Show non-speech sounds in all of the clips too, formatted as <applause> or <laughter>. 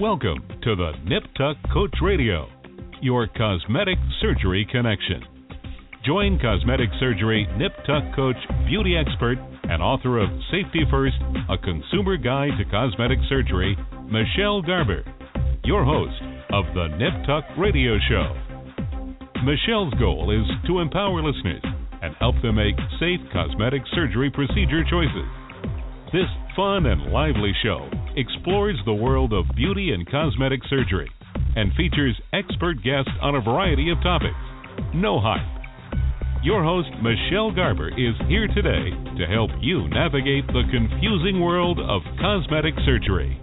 Welcome to the Nip Tuck Coach Radio, your cosmetic surgery connection. Join cosmetic surgery Nip Tuck Coach, beauty expert, and author of Safety First, a consumer guide to cosmetic surgery, Michelle Garber, your host of the Nip Tuck Radio Show. Michelle's goal is to empower listeners and help them make safe cosmetic surgery procedure choices. This fun and lively show explores the world of beauty and cosmetic surgery and features expert guests on a variety of topics. No hype. Your host, Michelle Garber, is here today to help you navigate the confusing world of cosmetic surgery.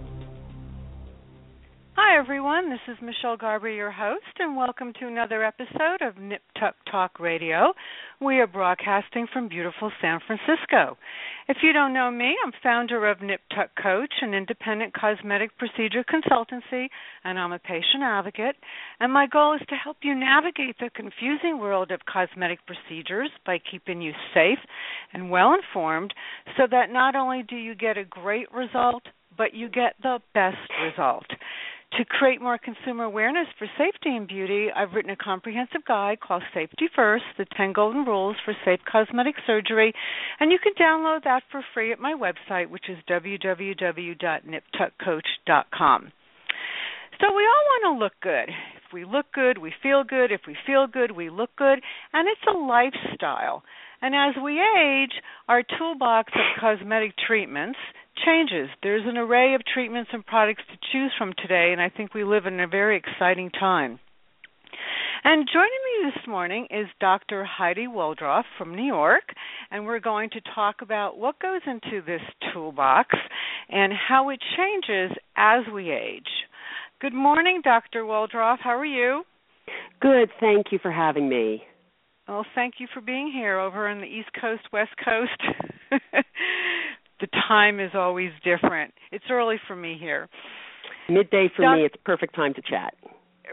Hi, everyone. This is Michelle Garber, your host, and welcome to another episode of Nip Tuck Talk Radio. We are broadcasting from beautiful San Francisco. If you don't know me, I'm founder of Nip Tuck Coach, an independent cosmetic procedure consultancy, and I'm a patient advocate. And my goal is to help you navigate the confusing world of cosmetic procedures by keeping you safe and well informed so that not only do you get a great result, but you get the best result. To create more consumer awareness for safety and beauty, I've written a comprehensive guide called Safety First The 10 Golden Rules for Safe Cosmetic Surgery, and you can download that for free at my website, which is www.niptuckcoach.com. So, we all want to look good. If we look good, we feel good. If we feel good, we look good. And it's a lifestyle. And as we age, our toolbox of cosmetic treatments changes. There's an array of treatments and products to choose from today, and I think we live in a very exciting time. And joining me this morning is Dr. Hedi Waldorf from New York, and we're going to talk about what goes into this toolbox and how it changes as we age. Good morning, Dr. Waldorf. How are you? Good. Thank you for having me. Well, thank you for being here over on the East Coast, West Coast. <laughs> the time is always different. It's early for me here. Midday for Doc- me, it's perfect time to chat.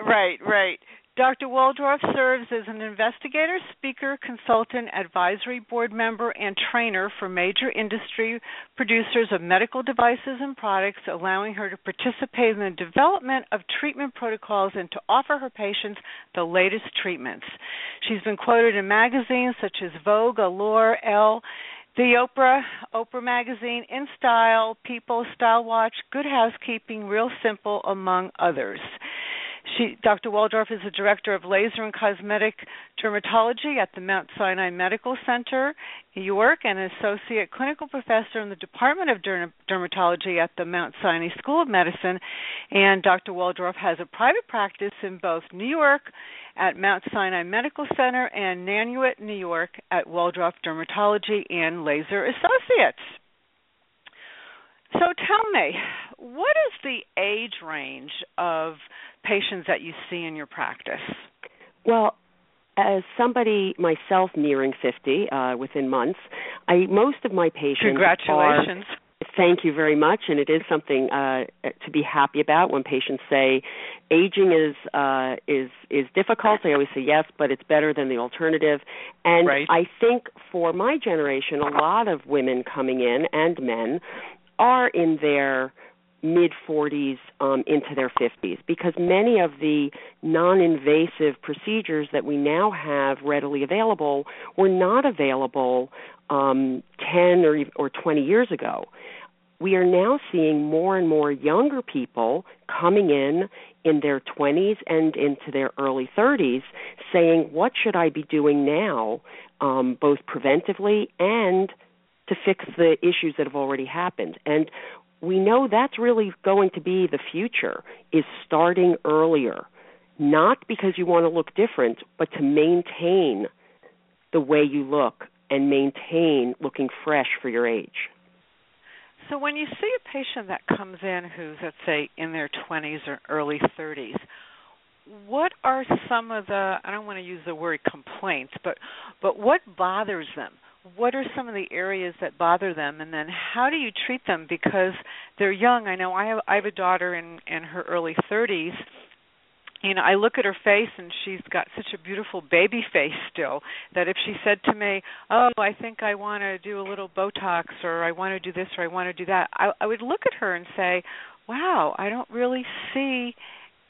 Right, right. Dr. Waldorf serves as an investigator, speaker, consultant, advisory board member, and trainer for major industry producers of medical devices and products, allowing her to participate in the development of treatment protocols and to offer her patients the latest treatments. She's been quoted in magazines such as Vogue, Allure, Elle, the Oprah, Oprah Magazine, In Style, People, Style Watch, Good Housekeeping, Real Simple, among others. She, Dr. Waldorf is the director of laser and cosmetic dermatology at the Mount Sinai Medical Center, New York, and an associate clinical professor in the Department of Dermatology at the Mount Sinai School of Medicine. And Dr. Waldorf has a private practice in both New York at Mount Sinai Medical Center and Nanuet, New York at Waldorf Dermatology and Laser Associates. So tell me, what is the age range of patients that you see in your practice? Well, as somebody myself nearing 50 uh, within months, I most of my patients Congratulations. Are, Thank you very much, and it is something uh, to be happy about when patients say aging is uh, is is difficult. I always say yes, but it's better than the alternative. And right. I think for my generation, a lot of women coming in and men are in their mid 40s um, into their 50s because many of the non invasive procedures that we now have readily available were not available um, 10 or, or 20 years ago. We are now seeing more and more younger people coming in in their 20s and into their early 30s saying, What should I be doing now, um, both preventively and to fix the issues that have already happened? And we know that's really going to be the future is starting earlier. Not because you want to look different but to maintain the way you look and maintain looking fresh for your age. So when you see a patient that comes in who's let's say in their 20s or early 30s what are some of the I don't want to use the word complaints but but what bothers them what are some of the areas that bother them? And then how do you treat them? Because they're young. I know i have i have a daughter in in her early 30s you know, I look at her face and she's got such a beautiful baby face still that if she said to me, "Oh, I think I want to do a little Botox or I want to do this or I want to do that," I, I would look at her and say, wow, I don't really see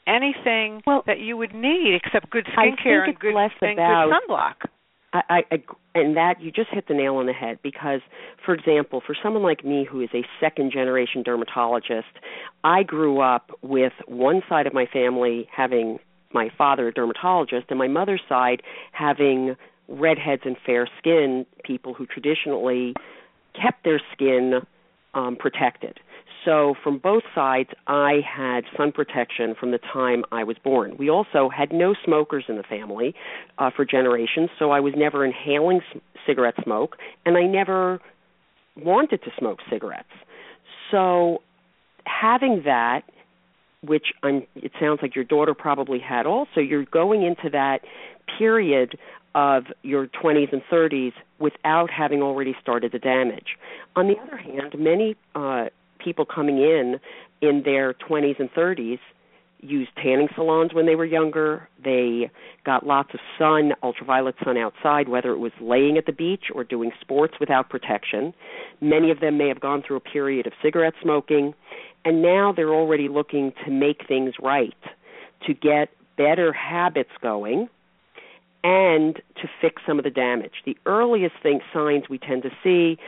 anything well, that you would need except good skincare and good, less and about, good sunblock. I, I, and that you just hit the nail on the head because, for example, for someone like me who is a second generation dermatologist, I grew up with one side of my family having my father a dermatologist and my mother's side having redheads and fair skin people who traditionally kept their skin um, protected. So from both sides, I had sun protection from the time I was born. We also had no smokers in the family uh, for generations, so I was never inhaling c- cigarette smoke, and I never wanted to smoke cigarettes. So having that, which I'm, it sounds like your daughter probably had also, you're going into that period of your 20s and 30s without having already started the damage. On the other hand, many uh, people coming in in their 20s and 30s used tanning salons when they were younger. They got lots of sun, ultraviolet sun outside, whether it was laying at the beach or doing sports without protection. Many of them may have gone through a period of cigarette smoking, and now they're already looking to make things right, to get better habits going and to fix some of the damage. The earliest thing, signs we tend to see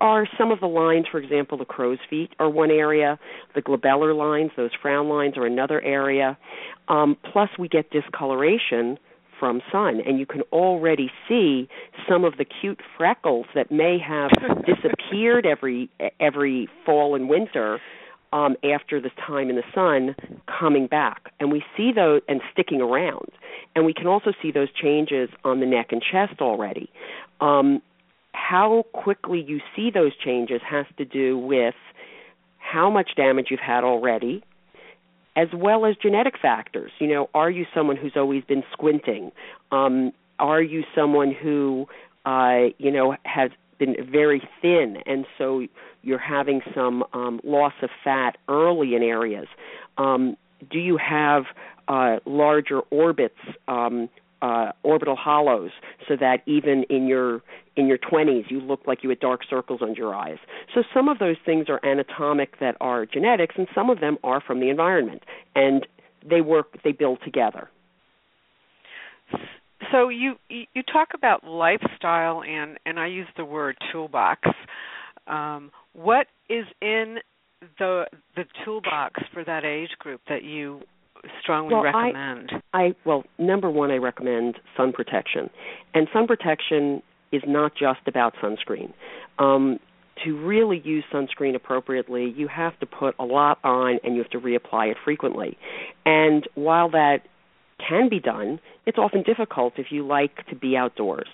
are some of the lines, for example, the crow's feet are one area, the glabellar lines, those frown lines are another area. Um, plus, we get discoloration from sun, and you can already see some of the cute freckles that may have <laughs> disappeared every every fall and winter um, after the time in the sun coming back. And we see those and sticking around. And we can also see those changes on the neck and chest already. Um, how quickly you see those changes has to do with how much damage you've had already, as well as genetic factors. You know, are you someone who's always been squinting? Um, are you someone who, uh, you know, has been very thin, and so you're having some um, loss of fat early in areas. Um, do you have uh, larger orbits, um, uh, orbital hollows, so that even in your in your 20s you look like you had dark circles under your eyes? So some of those things are anatomic that are genetics, and some of them are from the environment, and they work they build together so you you talk about lifestyle and and I use the word toolbox. Um, what is in the the toolbox for that age group that you strongly well, recommend? I, I well, number one, I recommend sun protection, and sun protection is not just about sunscreen. Um, to really use sunscreen appropriately, you have to put a lot on and you have to reapply it frequently. And while that can be done. It's often difficult if you like to be outdoors.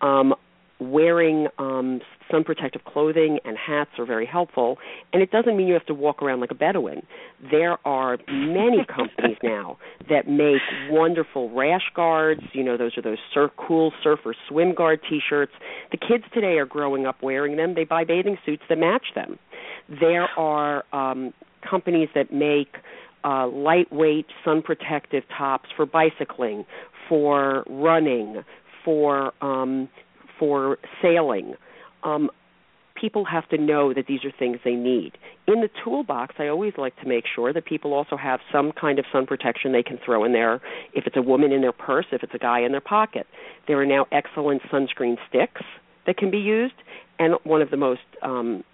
Um, wearing um, sun protective clothing and hats are very helpful, and it doesn't mean you have to walk around like a Bedouin. There are many <laughs> companies now that make wonderful rash guards. You know, those are those surf, cool surfer swim guard T-shirts. The kids today are growing up wearing them. They buy bathing suits that match them. There are um, companies that make uh, lightweight sun protective tops for bicycling, for running, for um, for sailing. Um, people have to know that these are things they need. In the toolbox, I always like to make sure that people also have some kind of sun protection they can throw in there. If it's a woman in their purse, if it's a guy in their pocket, there are now excellent sunscreen sticks that can be used. And one of the most um,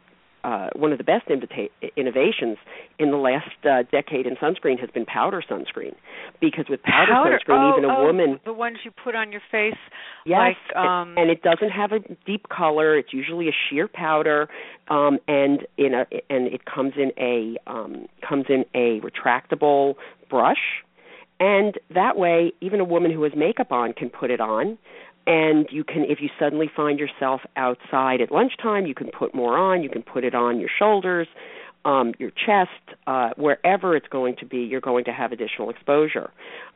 uh, one of the best invita- innovations in the last uh, decade in sunscreen has been powder sunscreen, because with powder, powder. sunscreen, oh, even a oh, woman the ones you put on your face, yes, like, um, and, and it doesn't have a deep color. It's usually a sheer powder, um, and in a and it comes in a um, comes in a retractable brush, and that way, even a woman who has makeup on can put it on and you can if you suddenly find yourself outside at lunchtime you can put more on you can put it on your shoulders um, your chest uh, wherever it's going to be you're going to have additional exposure.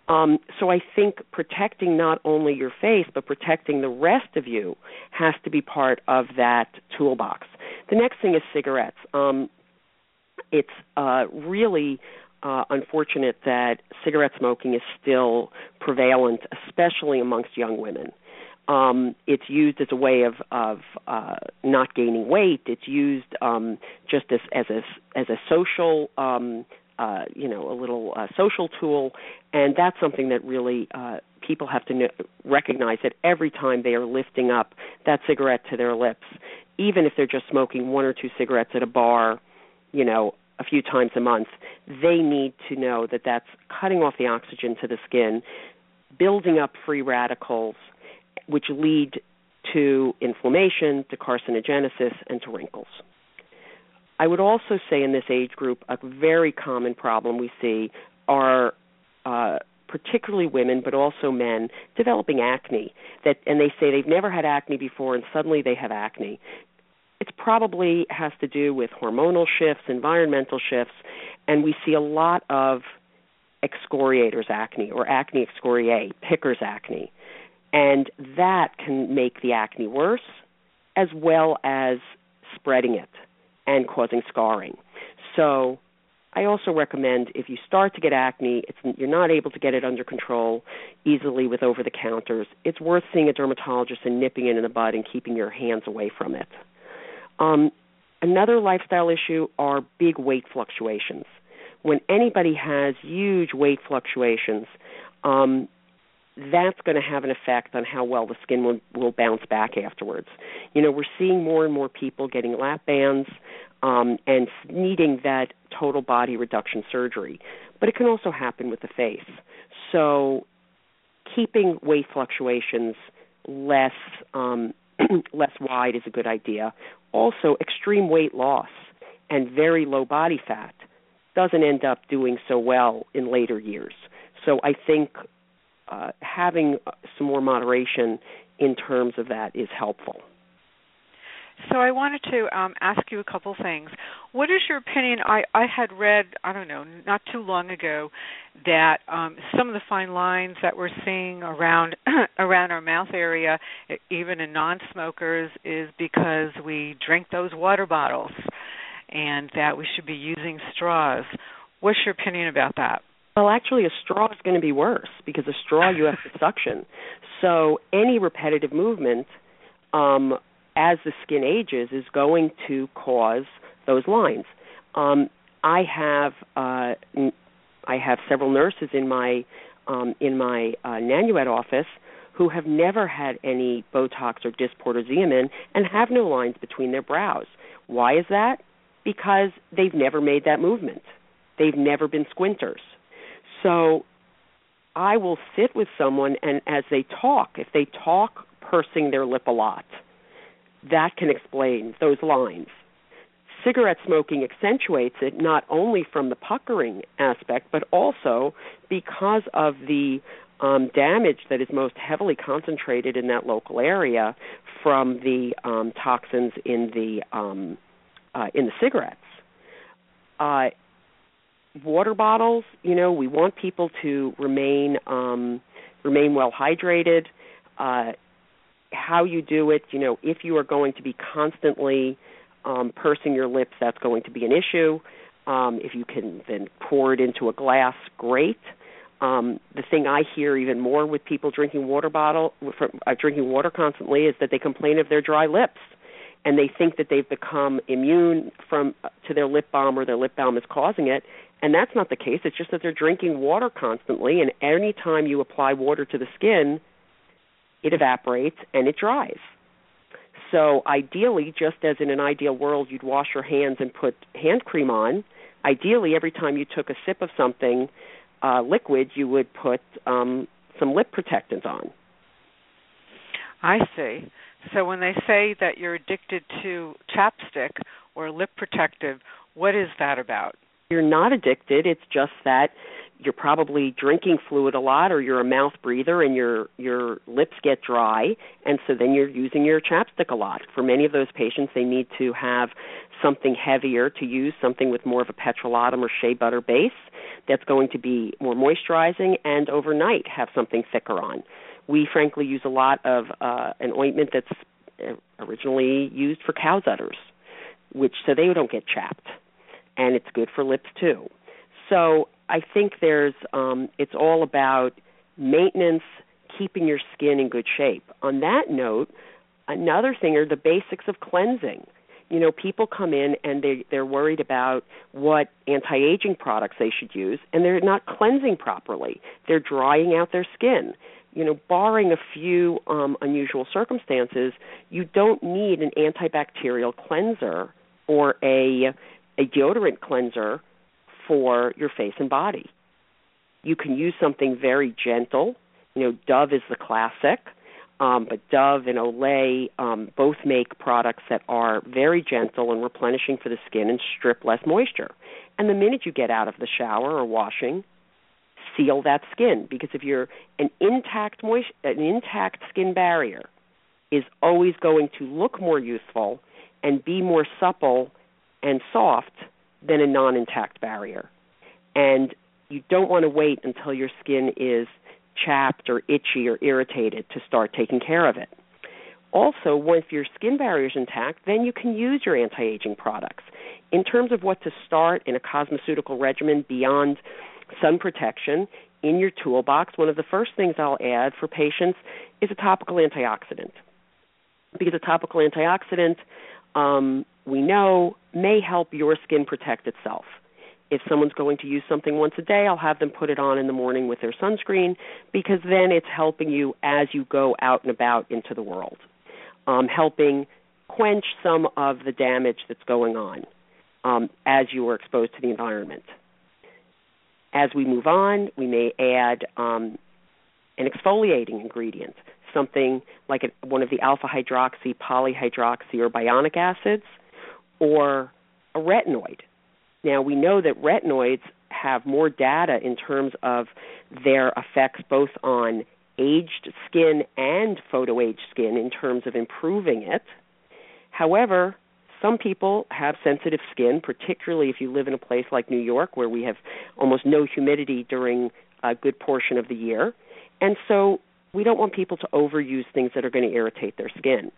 Um, so i think protecting not only your face but protecting the rest of you has to be part of that toolbox. The next thing is cigarettes. Um, it's uh, really uh, unfortunate that cigarette smoking is still prevalent, especially amongst young women. Um, it's used as a way of of uh, not gaining weight. It's used um, just as as a as a social um, uh, you know a little uh, social tool, and that's something that really uh, people have to know, recognize that every time they are lifting up that cigarette to their lips, even if they're just smoking one or two cigarettes at a bar, you know, a few times a month, they need to know that that's cutting off the oxygen to the skin, building up free radicals, which lead to inflammation, to carcinogenesis, and to wrinkles. I would also say in this age group, a very common problem we see are uh, particularly women, but also men, developing acne. That and they say they've never had acne before, and suddenly they have acne. It probably has to do with hormonal shifts, environmental shifts, and we see a lot of excoriators acne or acne excoriée, Picker's acne. And that can make the acne worse as well as spreading it and causing scarring. So I also recommend if you start to get acne, you're not able to get it under control easily with over the counters, it's worth seeing a dermatologist and nipping it in the bud and keeping your hands away from it. Um, another lifestyle issue are big weight fluctuations. When anybody has huge weight fluctuations, um, that's going to have an effect on how well the skin will, will bounce back afterwards. You know, we're seeing more and more people getting lap bands um, and needing that total body reduction surgery. But it can also happen with the face. So, keeping weight fluctuations less um, <clears throat> less wide is a good idea. Also, extreme weight loss and very low body fat doesn't end up doing so well in later years. So I think uh, having some more moderation in terms of that is helpful. So I wanted to um, ask you a couple things. What is your opinion? I, I had read, I don't know, not too long ago, that um, some of the fine lines that we're seeing around <clears throat> around our mouth area, even in non-smokers, is because we drink those water bottles, and that we should be using straws. What's your opinion about that? Well, actually, a straw is going to be worse because a straw you have to suction. <laughs> So any repetitive movement, um, as the skin ages, is going to cause those lines. Um, I have uh, I have several nurses in my um, in my uh, Nanuet office who have never had any Botox or Dysport or Xeomin and have no lines between their brows. Why is that? Because they've never made that movement. They've never been squinters. So I will sit with someone and as they talk, if they talk pursing their lip a lot, that can explain those lines. Cigarette smoking accentuates it not only from the puckering aspect, but also because of the um, damage that is most heavily concentrated in that local area from the um, toxins in the um, uh, in the cigarettes. Uh, water bottles, you know, we want people to remain um, remain well hydrated. Uh, how you do it, you know, if you are going to be constantly um, pursing your lips, that's going to be an issue. Um, if you can then pour it into a glass, great. Um, the thing I hear even more with people drinking water bottle, from, uh, drinking water constantly, is that they complain of their dry lips and they think that they've become immune from uh, to their lip balm or their lip balm is causing it and that's not the case it's just that they're drinking water constantly and any time you apply water to the skin it evaporates and it dries so ideally just as in an ideal world you'd wash your hands and put hand cream on ideally every time you took a sip of something uh liquid you would put um some lip protectant on I see. So when they say that you're addicted to chapstick or lip protective, what is that about? You're not addicted. It's just that you're probably drinking fluid a lot or you're a mouth breather and your your lips get dry and so then you're using your chapstick a lot. For many of those patients they need to have something heavier to use, something with more of a petrolatum or shea butter base that's going to be more moisturizing and overnight have something thicker on. We frankly use a lot of uh, an ointment that's uh, originally used for cow's udders, which so they don't get chapped, and it's good for lips too. So I think there's um, it's all about maintenance, keeping your skin in good shape. On that note, another thing are the basics of cleansing. You know, people come in and they they're worried about what anti-aging products they should use and they're not cleansing properly. They're drying out their skin. You know, barring a few um unusual circumstances, you don't need an antibacterial cleanser or a a deodorant cleanser for your face and body. You can use something very gentle. You know, Dove is the classic, um, but Dove and Olay um, both make products that are very gentle and replenishing for the skin and strip less moisture. And the minute you get out of the shower or washing, seal that skin because if you're an intact moist, an intact skin barrier is always going to look more youthful and be more supple and soft than a non-intact barrier. And you don't want to wait until your skin is chapped or itchy or irritated to start taking care of it. Also, once your skin barrier is intact, then you can use your anti-aging products. In terms of what to start in a cosmeceutical regimen beyond sun protection, in your toolbox, one of the first things I'll add for patients is a topical antioxidant. Because a topical antioxidant um, we know may help your skin protect itself. If someone's going to use something once a day, I'll have them put it on in the morning with their sunscreen because then it's helping you as you go out and about into the world, um, helping quench some of the damage that's going on um, as you are exposed to the environment. As we move on, we may add um, an exfoliating ingredient something like a, one of the alpha hydroxy, polyhydroxy, or bionic acids, or a retinoid. Now, we know that retinoids have more data in terms of their effects both on aged skin and photoaged skin in terms of improving it. However, some people have sensitive skin, particularly if you live in a place like New York where we have almost no humidity during a good portion of the year. And so we don't want people to overuse things that are going to irritate their skin.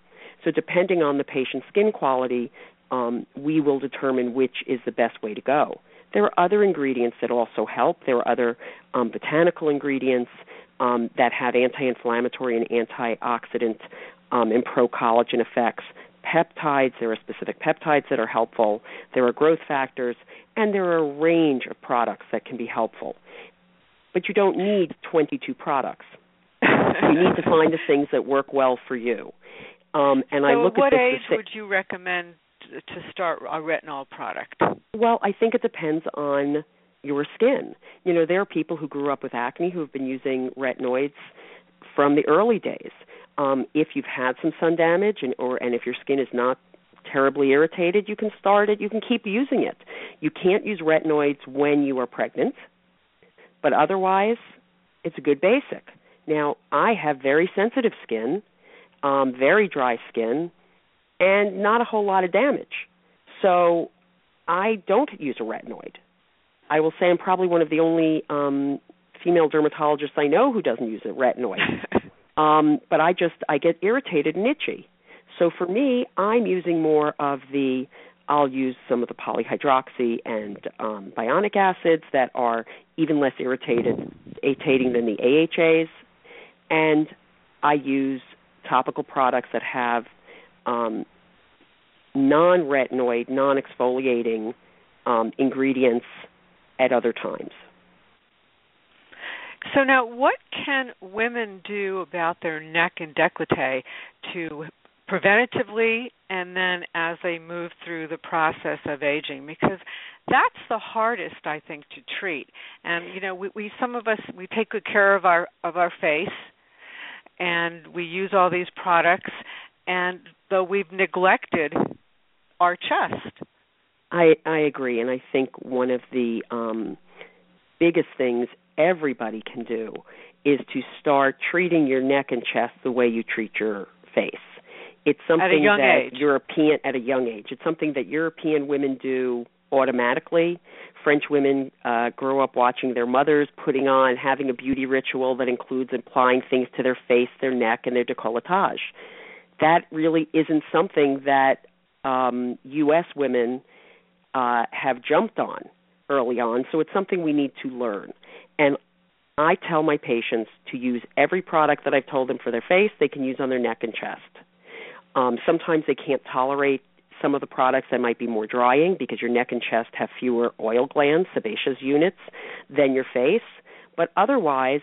So, depending on the patient's skin quality, um, we will determine which is the best way to go. There are other ingredients that also help. There are other um, botanical ingredients um, that have anti inflammatory and antioxidant um, and pro collagen effects. Peptides, there are specific peptides that are helpful. There are growth factors, and there are a range of products that can be helpful. But you don't need 22 products you need to <laughs> find the things that work well for you. Um, and so I look at what age the, would you recommend to start a retinol product? Well, I think it depends on your skin. You know, there are people who grew up with acne who have been using retinoids from the early days. Um, if you've had some sun damage and or and if your skin is not terribly irritated, you can start it. You can keep using it. You can't use retinoids when you are pregnant, but otherwise, it's a good basic. Now, I have very sensitive skin, um, very dry skin, and not a whole lot of damage. So I don't use a retinoid. I will say I'm probably one of the only um, female dermatologists I know who doesn't use a retinoid. <laughs> um, but I just I get irritated and itchy. So for me, I'm using more of the I'll use some of the polyhydroxy and um, bionic acids that are even less irritated, irritating than the AHAs and I use topical products that have um, non-retinoid, non-exfoliating um, ingredients at other times. So now, what can women do about their neck and décolleté to preventatively and then as they move through the process of aging because that's the hardest i think to treat and you know we, we some of us we take good care of our of our face and we use all these products and though we've neglected our chest i i agree and i think one of the um biggest things everybody can do is to start treating your neck and chest the way you treat your face it's something that age. european at a young age it's something that european women do automatically. French women uh, grow up watching their mothers putting on, having a beauty ritual that includes applying things to their face, their neck, and their décolletage. That really isn't something that um, U.S. women uh, have jumped on early on, so it's something we need to learn. And I tell my patients to use every product that I've told them for their face, they can use on their neck and chest. Um, sometimes they can't tolerate some of the products that might be more drying because your neck and chest have fewer oil glands, sebaceous units, than your face. But otherwise,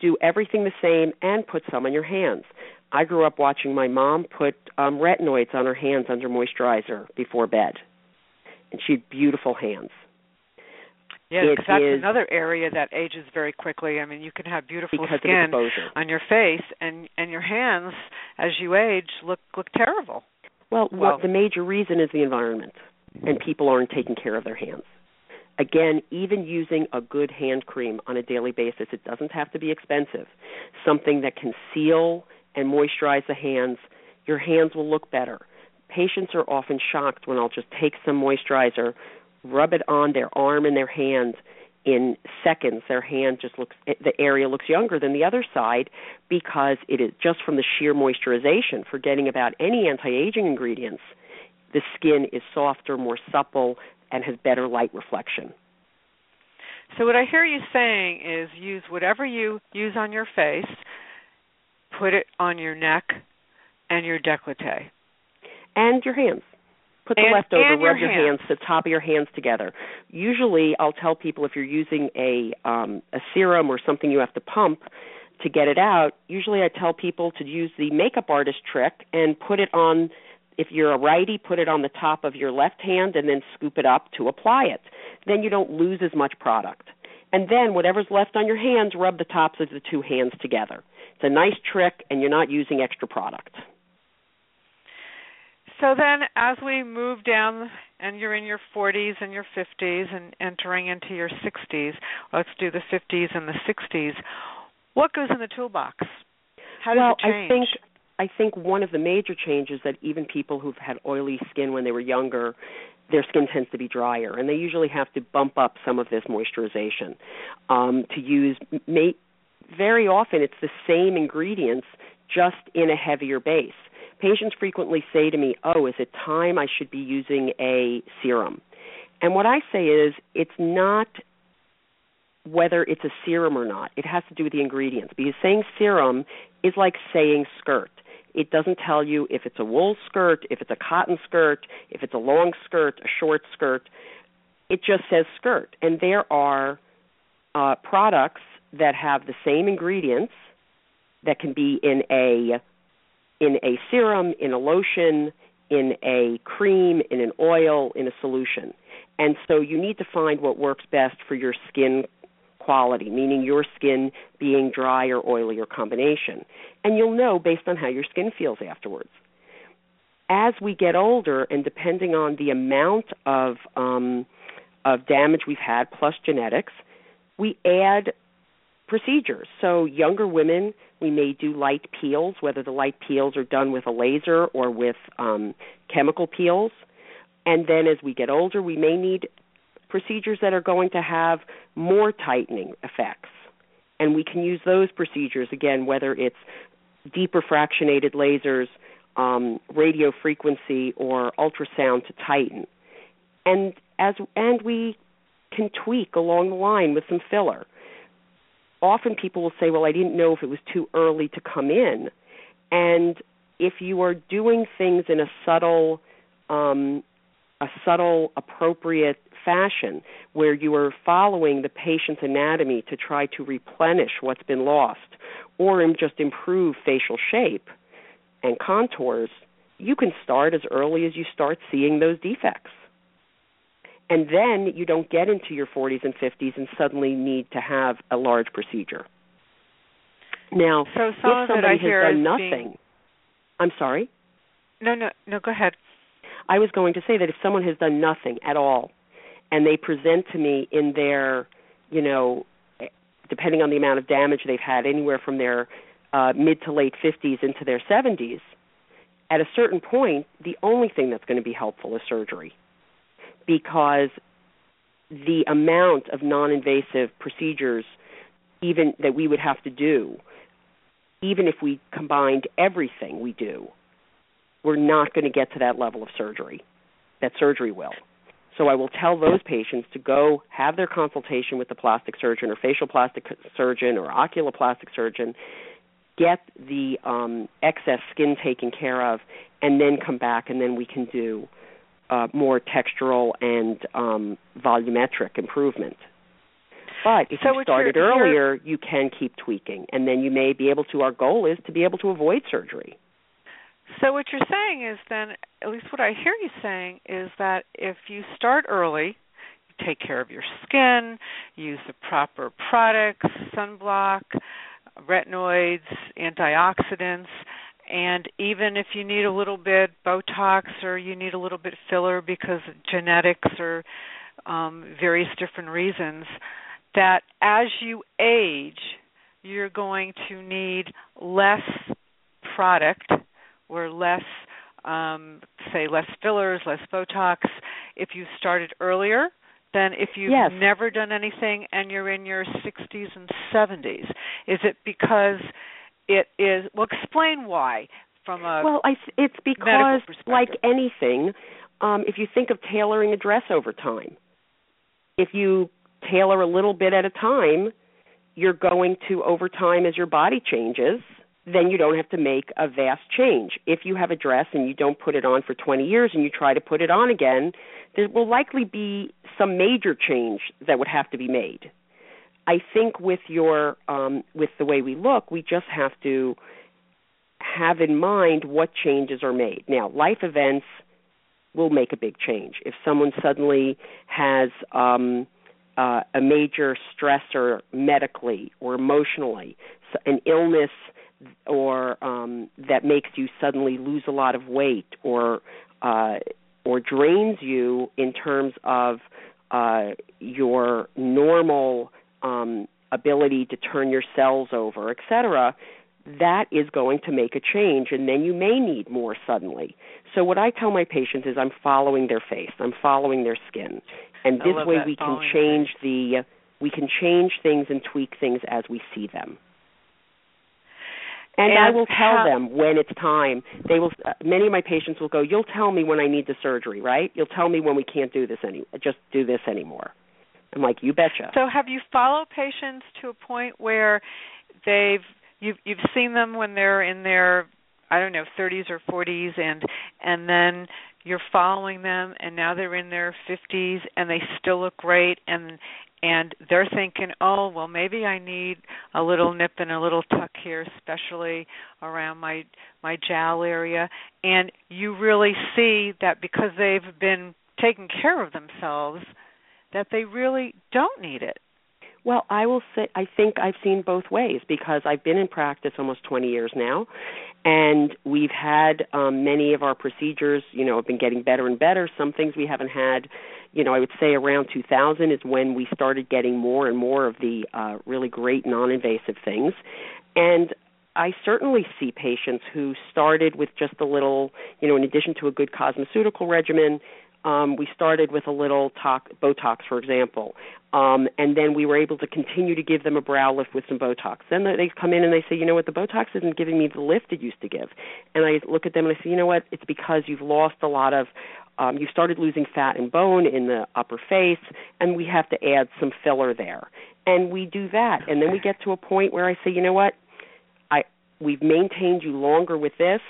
do everything the same and put some on your hands. I grew up watching my mom put um, retinoids on her hands under moisturizer before bed, and she had beautiful hands. Yeah, because that's is, another area that ages very quickly. I mean, you can have beautiful skin on your face, and and your hands, as you age, look look terrible. Well, well what, the major reason is the environment, and people aren't taking care of their hands. Again, even using a good hand cream on a daily basis, it doesn't have to be expensive. Something that can seal and moisturize the hands, your hands will look better. Patients are often shocked when I'll just take some moisturizer, rub it on their arm and their hand. In seconds, their hand just looks, the area looks younger than the other side because it is just from the sheer moisturization, forgetting about any anti aging ingredients. The skin is softer, more supple, and has better light reflection. So what I hear you saying is use whatever you use on your face, put it on your neck and your décolleté. And your hands. Put the and, leftover, and rub your, your hands. hands, the top of your hands together. Usually, I'll tell people if you're using a um, a serum or something you have to pump to get it out. Usually, I tell people to use the makeup artist trick and put it on if you're a righty, put it on the top of your left hand and then scoop it up to apply it. Then you don't lose as much product. And then whatever's left on your hands, rub the tops of the two hands together. It's a nice trick and you're not using extra product. So then as we move down and you're in your 40s and your 50s and entering into your 60s, let's do the 50s and the 60s. What goes in the toolbox? How does well, it change? I think I think one of the major changes that even people who've had oily skin when they were younger, their skin tends to be drier, and they usually have to bump up some of this moisturization um, to use. May, very often, it's the same ingredients, just in a heavier base. Patients frequently say to me, "Oh, is it time I should be using a serum?" And what I say is, it's not whether it's a serum or not. It has to do with the ingredients. Because saying serum is like saying skirt. It doesn't tell you if it's a wool skirt, if it's a cotton skirt, if it's a long skirt, a short skirt. It just says skirt. And there are uh, products that have the same ingredients that can be in a in a serum, in a lotion, in a cream, in an oil, in a solution. And so you need to find what works best for your skin quality, meaning your skin being dry or oily or combination. And you'll know based on how your skin feels afterwards. As we get older, and depending on the amount of um, of damage we've had plus genetics, we add procedures. So younger women, we may do light peels, whether the light peels are done with a laser or with um, chemical peels. And then as we get older, we may need procedures that are going to have more tightening effects. And we can use those procedures again, whether it's deeper fractionated lasers, um, radio frequency, or ultrasound to tighten. And as and we can tweak along the line with some filler. Often people will say, "Well, I didn't know if it was too early to come in," and if you are doing things in a subtle, um, a subtle, appropriate fashion where you are following the patient's anatomy to try to replenish what's been lost or just improve facial shape and contours, you can start as early as you start seeing those defects. And then you don't get into your 40s and 50s and suddenly need to have a large procedure. Now, so if somebody has done nothing, being... I'm sorry. No, no, no. Go ahead. I was going to say that if someone has done nothing at all and they present to me in their, you know, depending on the amount of damage they've had, anywhere from their uh, mid to late 50s into their 70s, at a certain point, the only thing that's going to be helpful is surgery because the amount of non-invasive procedures even that we would have to do even if we combined everything we do we're not going to get to that level of surgery that surgery will. So I will tell those patients to go have their consultation with the plastic surgeon or facial plastic surgeon or oculoplastic surgeon, get the um, excess skin taken care of, and then come back, and then we can do uh, more textural and um, volumetric improvement. But if so you started earlier, you can keep tweaking, and then you may be able to. Our goal is to be able to avoid surgery. So what you're saying is then, at least what I hear you saying is that if you start early, you take care of your skin, use the proper products, sunblock, retinoids, antioxidants, and even if you need a little bit Botox or you need a little bit filler because of genetics or um, various different reasons, that as you age, you're going to need less product or less, um, say, less fillers, less Botox if you started earlier than if you've yes. never done anything and you're in your 60s and 70s. Is it because it is? Well, explain why. From a well, I, it's because like anything, um, if you think of tailoring a dress over time, if you tailor a little bit at a time, you're going to over time as your body changes then you don't have to make a vast change. If you have a dress and you don't put it on for 20 years and you try to put it on again, there will likely be some major change that would have to be made. I think with your um, with the way we look, we just have to have in mind what changes are made. Now, life events will make a big change. If someone suddenly has um, uh, a major stressor medically or emotionally, an illness or um, that makes you suddenly lose a lot of weight or uh, or drains you in terms of uh, your normal um, ability to turn your cells over, etc., that is going to make a change, and then you may need more suddenly. So what I tell my patients is I'm following their face, I'm following their skin, and this way we can change the we can change things and tweak things as we see them. And, and I will tell how, them when it's time. They will. Uh, many of my patients will go. You'll tell me when I need the surgery, right? You'll tell me when we can't do this any. Just do this anymore. I'm like, you betcha. So, have you followed patients to a point where they've you've you've seen them when they're in their I don't know 30s or 40s, and and then you're following them, and now they're in their 50s, and they still look great, and and they're thinking, oh, well, maybe I need a little nip and a little tuck here, especially around my my jowl area. And you really see that because they've been taking care of themselves, that they really don't need it. Well, I will say I think I've seen both ways because I've been in practice almost 20 years now, and we've had um, many of our procedures, you know, have been getting better and better. Some things we haven't had you know, I would say around 2000 is when we started getting more and more of the uh, really great non-invasive things, and I certainly see patients who started with just a little, you know, in addition to a good cosmeceutical regimen, um, we started with a little talk, Botox, for example, um, and then we were able to continue to give them a brow lift with some Botox. Then they come in and they say, you know what, the Botox isn't giving me the lift it used to give. And I look at them and I say, you know what, it's because you've lost a lot of um, you started losing fat and bone in the upper face, and we have to add some filler there. And we do that, and then we get to a point where I say, you know what, I we've maintained you longer with this,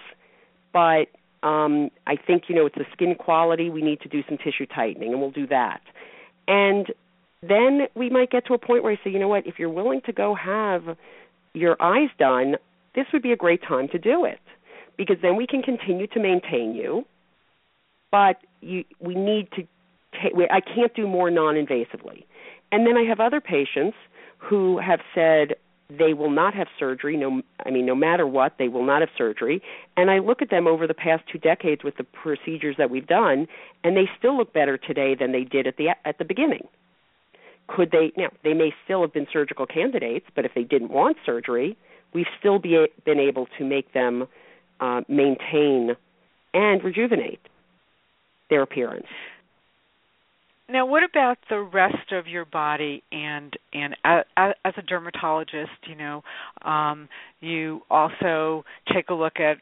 but um, I think you know it's the skin quality. We need to do some tissue tightening, and we'll do that. And then we might get to a point where I say, you know what, if you're willing to go have your eyes done, this would be a great time to do it because then we can continue to maintain you but you, we need to take. I can't do more non-invasively. And then I have other patients who have said they will not have surgery. No, I mean, no matter what, they will not have surgery. And I look at them over the past two decades with the procedures that we've done, and they still look better today than they did at the at the beginning. Could they now? They may still have been surgical candidates, but if they didn't want surgery, we've still be, been able to make them uh, maintain and rejuvenate their appearance. Now, what about the rest of your body? And and as, a dermatologist, you know, um, you also take a look at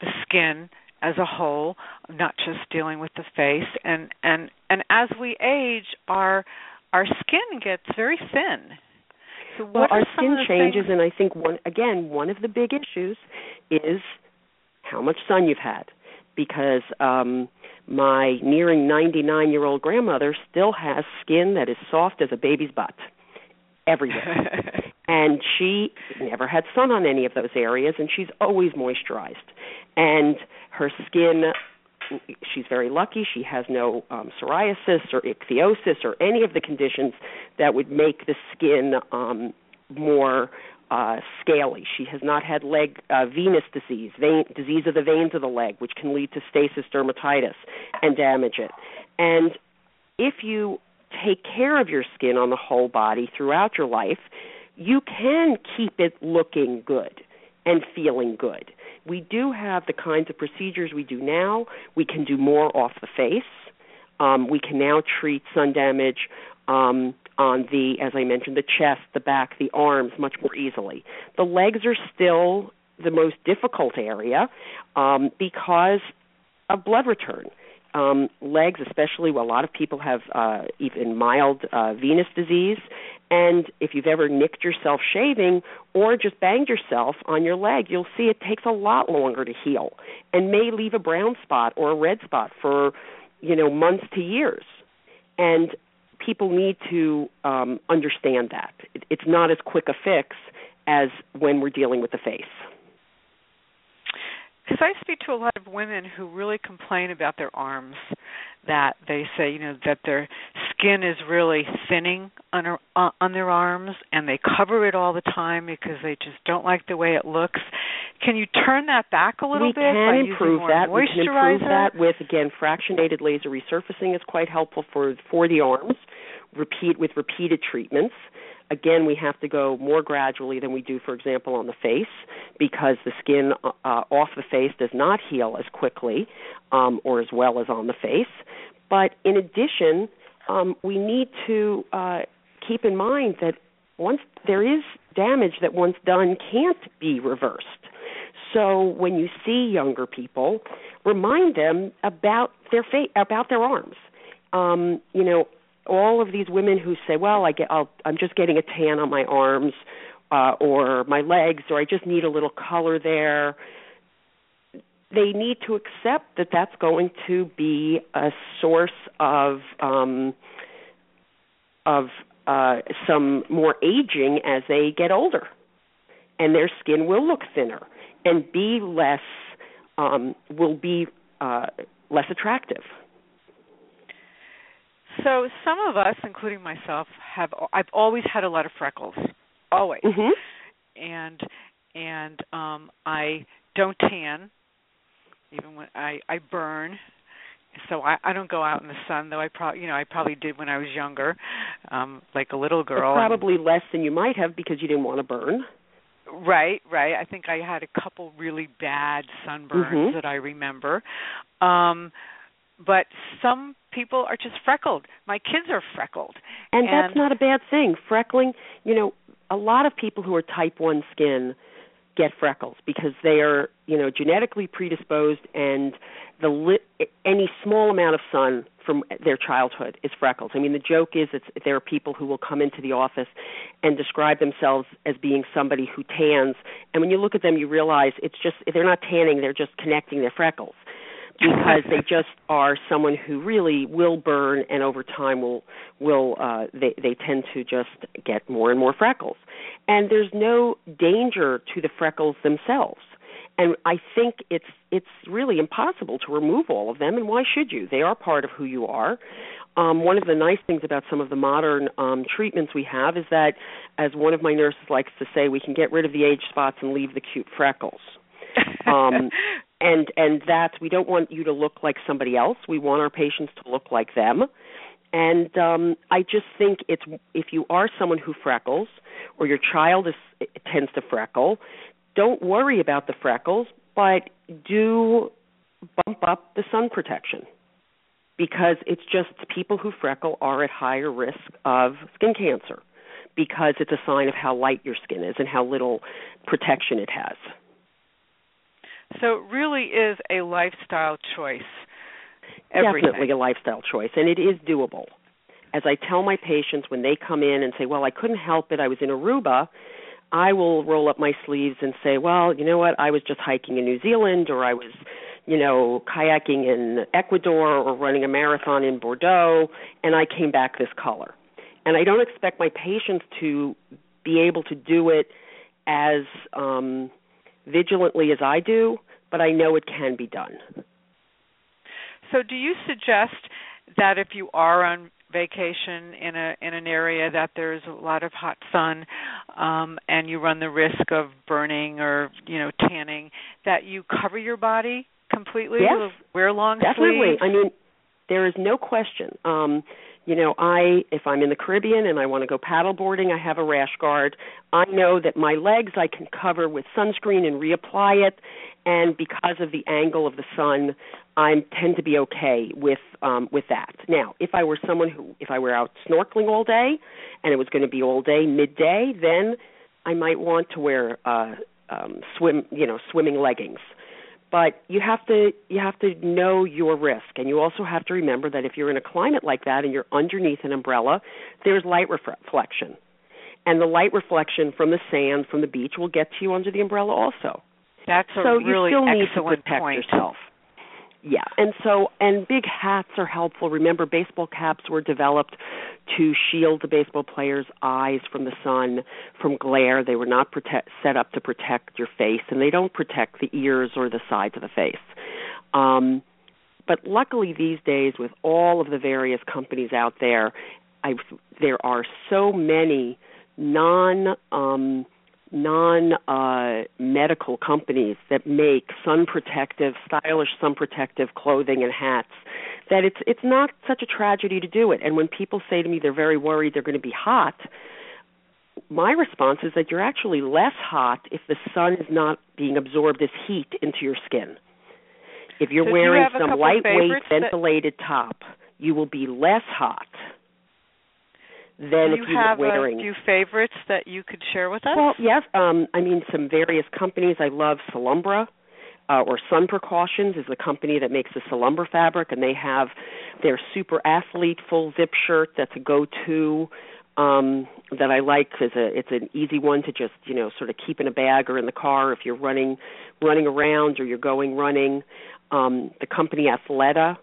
the skin as a whole, not just dealing with the face. And and and as we age, our our skin gets very thin. So well, our skin changes, things? and I think one again one of the big issues is how much sun you've had, because um, my nearing 99 year old grandmother still has skin that is soft as a baby's butt everywhere. <laughs> and she never had sun on any of those areas and she's always moisturized. And her skin she's very lucky she has no um, psoriasis or ichthyosis or any of the conditions that would make the skin um, more uh, scaly. She has not had leg uh, venous disease, vein, disease of the veins of the leg, which can lead to stasis dermatitis and damage it. And if you take care of your skin on the whole body throughout your life, you can keep it looking good and feeling good. We do have the kinds of procedures we do now. We can do more off the face. Um, we can now treat sun damage um, on the, as I mentioned, the chest, the back, the arms much more easily. The legs are still the most difficult area um, because of blood return um, legs, especially well, a lot of people have uh, even mild uh, venous disease. And if you've ever nicked yourself shaving or just banged yourself on your leg, you'll see it takes a lot longer to heal and may leave a brown spot or a red spot for, you know, months to years. And people need to um, understand that. It, it's not as quick a fix as when we're dealing with the face. Because I speak to a lot of women who really complain about their arms that they say you know that their skin is really thinning on her, uh, on their arms and they cover it all the time because they just don't like the way it looks. Can you turn that back a little we bit can improve that. We can improve that with again fractionated laser resurfacing is quite helpful for for the arms repeat with repeated treatments Again, we have to go more gradually than we do, for example, on the face, because the skin uh, off the face does not heal as quickly um, or as well as on the face. But in addition, um, we need to uh, keep in mind that once there is damage that once done can't be reversed. So when you see younger people, remind them about their fa- about their arms. Um, you know, all of these women who say, "Well, I get, I'll, I'm just getting a tan on my arms, uh, or my legs, or I just need a little color there." They need to accept that that's going to be a source of um, of uh, some more aging as they get older, and their skin will look thinner and be less um, will be uh, less attractive. So some of us, including myself, have I've always had a lot of freckles, always, mm-hmm. and and um I don't tan, even when I I burn. So I I don't go out in the sun though I probably you know I probably did when I was younger, um like a little girl. But probably and, less than you might have because you didn't want to burn. Right, right. I think I had a couple really bad sunburns mm-hmm. that I remember. Um but some people are just freckled. My kids are freckled. And, and that's not a bad thing. Freckling, you know, a lot of people who are type 1 skin get freckles because they are, you know, genetically predisposed and the li- any small amount of sun from their childhood is freckles. I mean, the joke is it's there are people who will come into the office and describe themselves as being somebody who tans, and when you look at them, you realize it's just they're not tanning; they're just connecting their freckles because they just are someone who really will burn and over time will will uh they they tend to just get more and more freckles. And there's no danger to the freckles themselves. And i think it's it's really impossible to remove all of them and why should you? They are part of who you are. Um, one of the nice things about some of the modern um, treatments we have is that, as one of my nurses likes to say, we can get rid of the age spots and leave the cute freckles. <laughs> um, and and that's we don't want you to look like somebody else. We want our patients to look like them. And um, I just think it's if you are someone who freckles or your child is tends to freckle, don't worry about the freckles, but do bump up the sun protection because it's just people who freckle are at higher risk of skin cancer because it's a sign of how light your skin is and how little protection it has. So it really is a lifestyle choice. Everything. Definitely a lifestyle choice, and it is doable. As I tell my patients when they come in and say, "Well, I couldn't help it. I was in Aruba," I will roll up my sleeves and say, "Well, you know what? I was just hiking in New Zealand, or I was, you know, kayaking in Ecuador, or running a marathon in Bordeaux, and I came back this color." And I don't expect my patients to be able to do it as um, vigilantly as I do, but I know it can be done. So, do you suggest that if you are on vacation in a in an area that there's a lot of hot sun um and you run the risk of burning or you know tanning that you cover your body completely yes, wear long definitely. sleeves? I mean there is no question. Um you know i if i'm in the caribbean and i want to go paddle boarding i have a rash guard. I know that my legs i can cover with sunscreen and reapply it and because of the angle of the sun i tend to be okay with um with that. Now if i were someone who if i were out snorkeling all day and it was going to be all day midday then i might want to wear uh um swim you know swimming leggings but you have to you have to know your risk. And you also have to remember that if you're in a climate like that and you're underneath an umbrella there's light reflection. And the light reflection from the sand from the beach will get to you under the umbrella also. That's a so really you still need to protect point. yourself yeah, and so and big hats are helpful. Remember, baseball caps were developed to shield the baseball player's eyes from the sun, from glare. They were not protect, set up to protect your face, and they don't protect the ears or the sides of the face. Um, but luckily, these days, with all of the various companies out there, I've, there are so many non um, non uh, medical companies that make sun protective, stylish sun protective clothing and hats that it's it's not such a tragedy to do it. And when people say to me they're very worried they're going to be hot, my response is that you're actually less hot if the sun is not being absorbed as heat into your skin. If you're so wearing you some lightweight ventilated that... top, you will be less hot than Do if you you have were wearing. a few favorites that you could share with us? Well, yes. Um, I mean, some various companies. I love Solumbra. Uh, or Sun Precautions is the company that makes the Solumbra fabric, and they have their Super Athlete full zip shirt. That's a go-to um, that I like because it's an easy one to just you know sort of keep in a bag or in the car if you're running running around or you're going running. Um, the company Athleta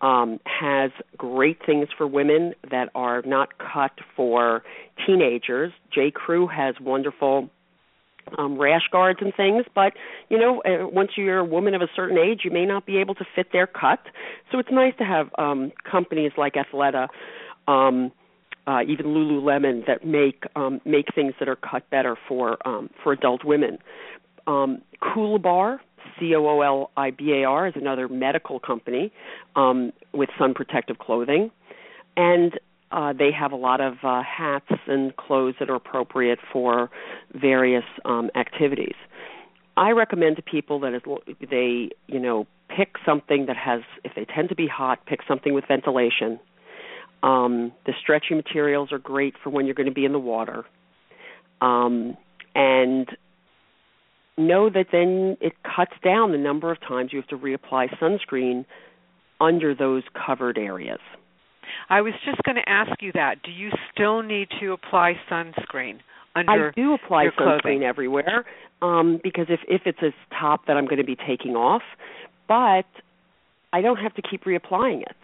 um, has great things for women that are not cut for teenagers. J. Crew has wonderful um, rash guards and things, but you know, uh, once you're a woman of a certain age, you may not be able to fit their cut. So it's nice to have um, companies like Athleta, um, uh, even Lululemon, that make um, make things that are cut better for um, for adult women. Um, Coolibar C O O L I B A R is another medical company um, with sun protective clothing, and uh, they have a lot of uh, hats and clothes that are appropriate for various um, activities. I recommend to people that they, you know, pick something that has, if they tend to be hot, pick something with ventilation. Um, the stretchy materials are great for when you're going to be in the water. Um, and know that then it cuts down the number of times you have to reapply sunscreen under those covered areas. I was just going to ask you that. Do you still need to apply sunscreen under I do apply your sunscreen clothing? everywhere um, because if if it's a top that I'm going to be taking off, but I don't have to keep reapplying it.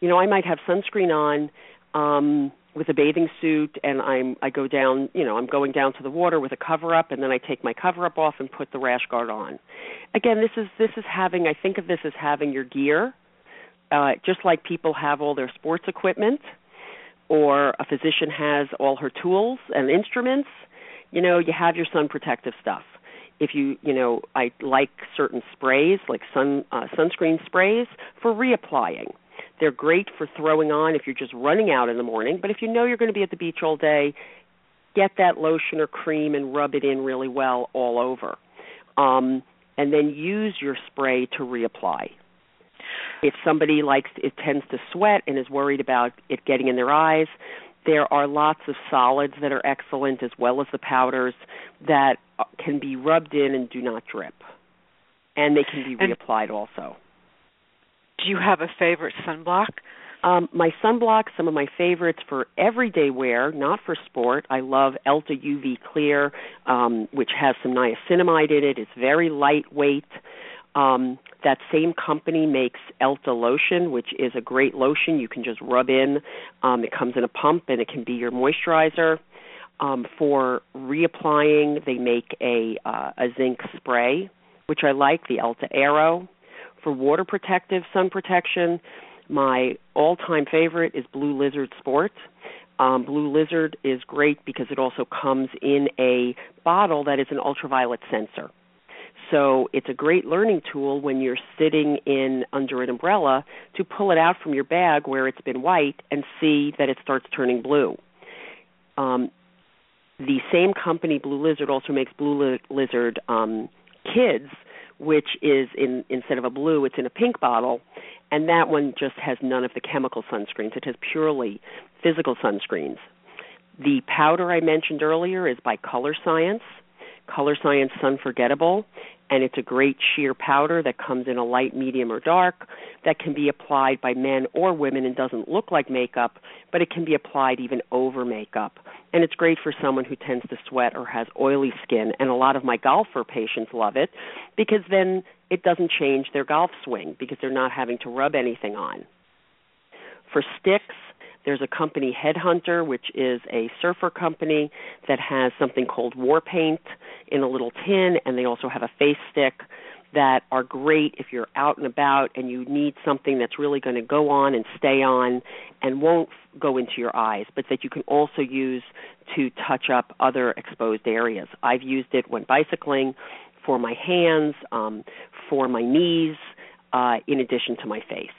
You know, I might have sunscreen on um, with a bathing suit and I'm I go down, you know, I'm going down to the water with a cover up and then I take my cover up off and put the rash guard on. Again, this is this is having I think of this as having your gear uh just like people have all their sports equipment or a physician has all her tools and instruments, you know, you have your sun protective stuff. If you, you know, I like certain sprays like sun uh, sunscreen sprays for reapplying they're great for throwing on if you're just running out in the morning, but if you know you're going to be at the beach all day, get that lotion or cream and rub it in really well all over. Um, and then use your spray to reapply. If somebody likes it tends to sweat and is worried about it getting in their eyes, there are lots of solids that are excellent as well as the powders that uh, can be rubbed in and do not drip. and they can be and reapplied also. Do you have a favorite sunblock? Um, my sunblock, some of my favorites for everyday wear, not for sport. I love Elta UV Clear, um, which has some niacinamide in it. It's very lightweight. Um, that same company makes Elta lotion, which is a great lotion you can just rub in. Um, it comes in a pump and it can be your moisturizer. Um, for reapplying, they make a uh, a zinc spray, which I like, the Elta Aero. For water protective sun protection, my all-time favorite is Blue Lizard Sport. Um, Blue Lizard is great because it also comes in a bottle that is an ultraviolet sensor. So it's a great learning tool when you're sitting in under an umbrella to pull it out from your bag where it's been white and see that it starts turning blue. Um, the same company, Blue Lizard, also makes Blue Lizard um, Kids, which is in instead of a blue, it's in a pink bottle, and that one just has none of the chemical sunscreens. It has purely physical sunscreens. The powder I mentioned earlier is by Color Science. Colorescience Sunforgettable, and it's a great sheer powder that comes in a light, medium, or dark that can be applied by men or women and doesn't look like makeup, but it can be applied even over makeup. And it's great for someone who tends to sweat or has oily skin, and a lot of my golfer patients love it because then it doesn't change their golf swing because they're not having to rub anything on. For sticks, there's a company, Headhunter, which is a surfer company that has something called War Paint in a little tin, and they also have a face stick that are great if you're out and about and you need something that's really going to go on and stay on and won't go into your eyes, but that you can also use to touch up other exposed areas. I've used it when bicycling, for my hands, um, for my knees, uh, in addition to my face.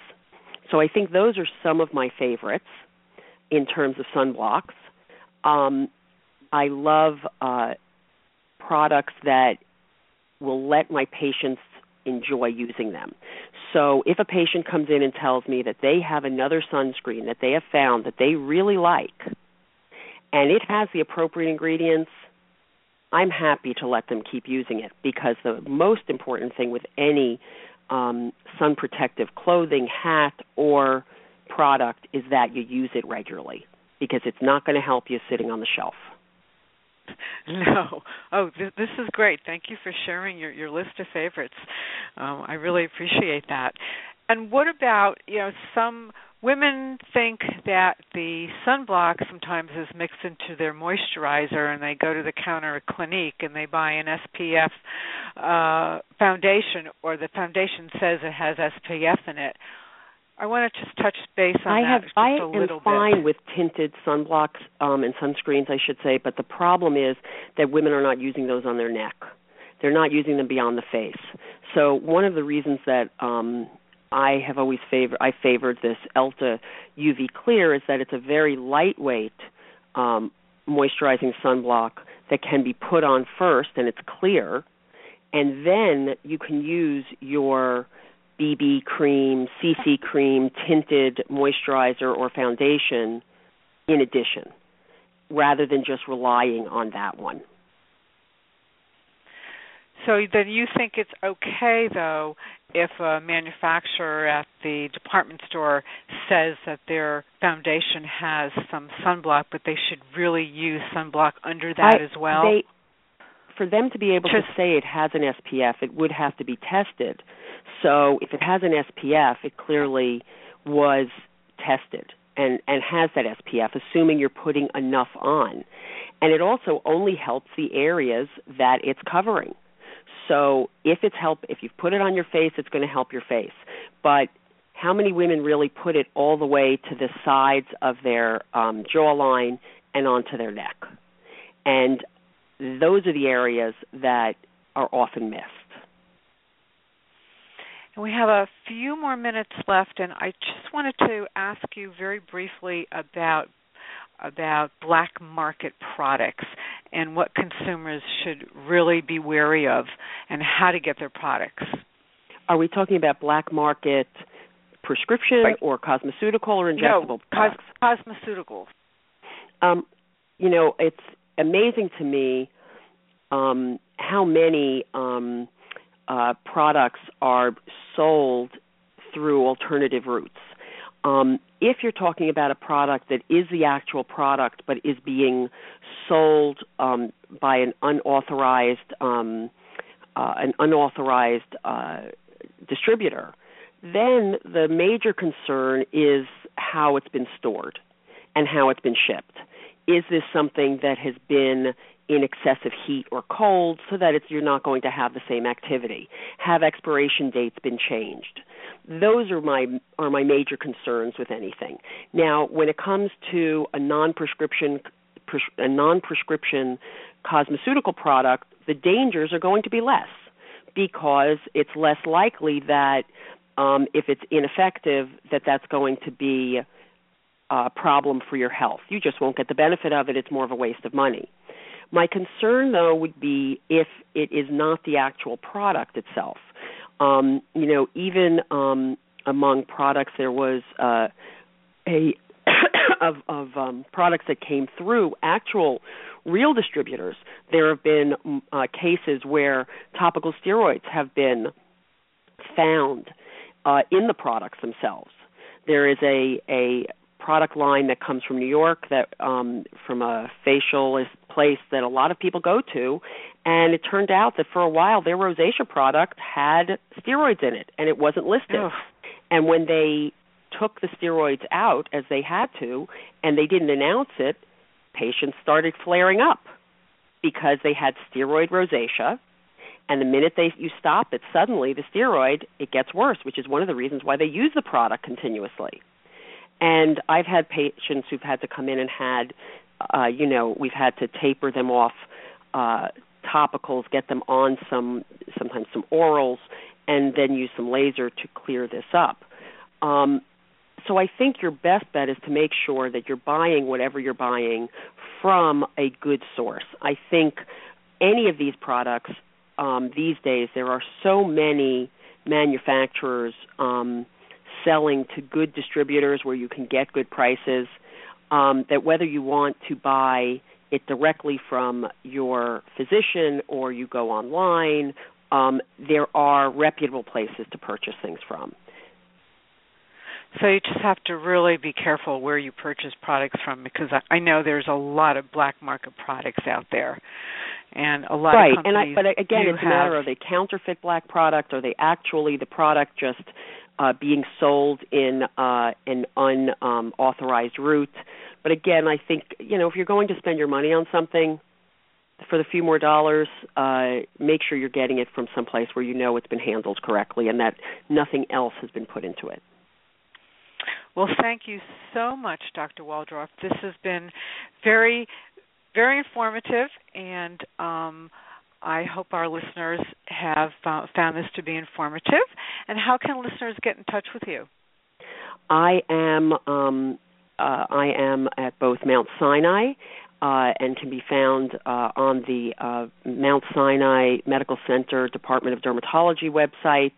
So I think those are some of my favorites in terms of sunblocks. Um, I love uh, products that will let my patients enjoy using them. So if a patient comes in and tells me that they have another sunscreen that they have found that they really like, and it has the appropriate ingredients, I'm happy to let them keep using it because the most important thing with any um, sun protective clothing, hat, or product is that you use it regularly because it's not going to help you sitting on the shelf. <laughs> No. Oh, this, this is great. Thank you for sharing your, your list of favorites. Um, I really appreciate that. And what about, you know, some women think that the sunblock sometimes is mixed into their moisturizer and they go to the counter at Clinique and they buy an SPF uh, foundation or the foundation says it has SPF in it I want to just touch base on I that have, just I a little am fine with tinted sunblocks um, and sunscreens, I should say, but the problem is that women are not using those on their neck. They're not using them beyond the face. So one of the reasons that um, I have always favored I favored this Elta UV Clear is that it's a very lightweight um, moisturizing sunblock that can be put on first, and it's clear, and then you can use your BB cream, CC cream, tinted moisturizer, or foundation in addition, rather than just relying on that one. So then you think it's okay though if a manufacturer at the department store says that their foundation has some sunblock, but they should really use sunblock under that I, as well? They, for them to be able Just, to say it has an SPF, it would have to be tested. So if it has an SPF, it clearly was tested and, and has that SPF, assuming you're putting enough on. And it also only helps the areas that it's covering. So if it's help if you've put it on your face, it's going to help your face. But how many women really put it all the way to the sides of their um, jawline and onto their neck? And those are the areas that are often missed. And we have a few more minutes left, and I just wanted to ask you very briefly about about black market products and what consumers should really be wary of and how to get their products. Are we talking about black market prescription right. or cosmeceutical or injectable no, products? Cos- cosmeceuticals. Um, you know, it's amazing to me um, how many um, uh, products are sold through alternative routes. Um, if you're talking about a product that is the actual product but is being sold um, by an unauthorized um, uh, an unauthorized uh, distributor, then the major concern is how it's been stored and how it's been shipped. Is this something that has been in excessive heat or cold so that you're not going to have the same activity? Have expiration dates been changed? Those are my are my major concerns with anything. Now, when it comes to a non-prescription a non-prescription cosmeceutical product, the dangers are going to be less because it's less likely that um, if it's ineffective, that that's going to be a problem for your health. You just won't get the benefit of it. It's more of a waste of money. My concern, though, would be if it is not the actual product itself. Um, you know, even um, among products, there was uh, a <coughs> of, of um, products that came through actual real distributors. There have been mm, uh, cases where topical steroids have been found uh, in the products themselves. There is a a product line that comes from New York that um, from a facialist place that a lot of people go to, and it turned out that for a while their rosacea product had steroids in it, and it wasn't listed. Ugh. And when they took the steroids out as they had to, and they didn't announce it, patients started flaring up because they had steroid rosacea and the minute they you stop it suddenly the steroid it gets worse which is one of the reasons why they use the product continuously and i've had patients who've had to come in and had uh you know we've had to taper them off uh topicals get them on some sometimes some orals and then use some laser to clear this up um so I think your best bet is to make sure that you're buying whatever you're buying from a good source. I think any of these products um, these days, there are so many manufacturers um, selling to good distributors where you can get good prices um, that whether you want to buy it directly from your physician or you go online, um, there are reputable places to purchase things from. So you just have to really be careful where you purchase products from because I know there's a lot of black market products out there and a lot right. of companies. and I, but again, it's a matter of they counterfeit black product, or they actually the product just uh, being sold in uh, an unauthorized um, route. But again, I think you know if you're going to spend your money on something for the few more dollars, uh, make sure you're getting it from some place where you know it's been handled correctly and that nothing else has been put into it. Well, thank you so much, Dr. Waldorf. This has been very very informative, and um, I hope our listeners have found this to be informative. And how can listeners get in touch with you? I am um, uh, I am at both Mount Sinai uh, and can be found uh, on the uh, Mount Sinai Medical Center Department of Dermatology website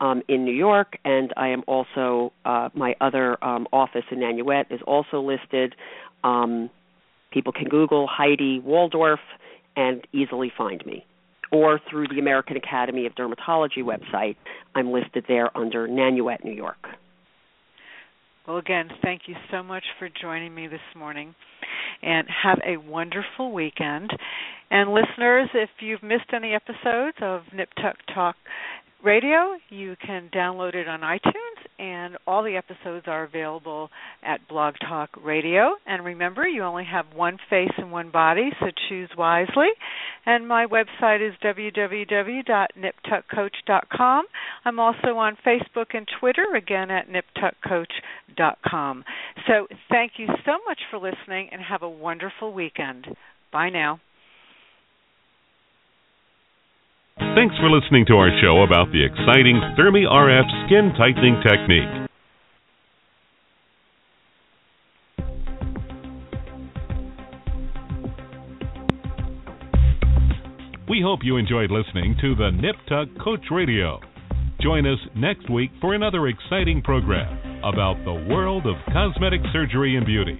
um, in New York, and I am also uh, my other um, office in Nanuet is also listed. Um, People can Google Hedi Waldorf and easily find me. Or through the American Academy of Dermatology website, I'm listed there under Nanuet, New York. Well, again, thank you so much for joining me this morning. And have a wonderful weekend. And listeners, if you've missed any episodes of Nip Tuck Talk Radio. You can download it on iTunes, and all the episodes are available at Blog Talk Radio. And remember, you only have one face and one body, so choose wisely. And my website is www.niptuckcoach.com. I'm also on Facebook and Twitter, again at niptuckcoach.com. So thank you so much for listening, and have a wonderful weekend. Bye now. Thanks for listening to our show about the exciting Thermi RF skin tightening technique. We hope you enjoyed listening to the Nip Tuck Coach Radio. Join us next week for another exciting program about the world of cosmetic surgery and beauty.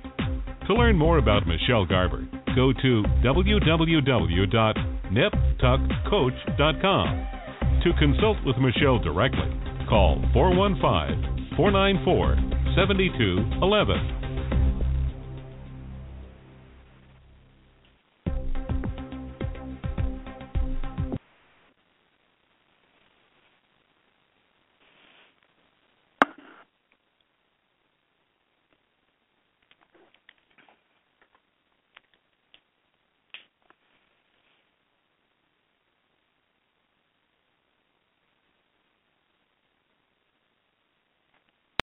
To learn more about Michelle Garber, go to www niptuckcoach.com. To consult with Michelle directly, call 415 494 7211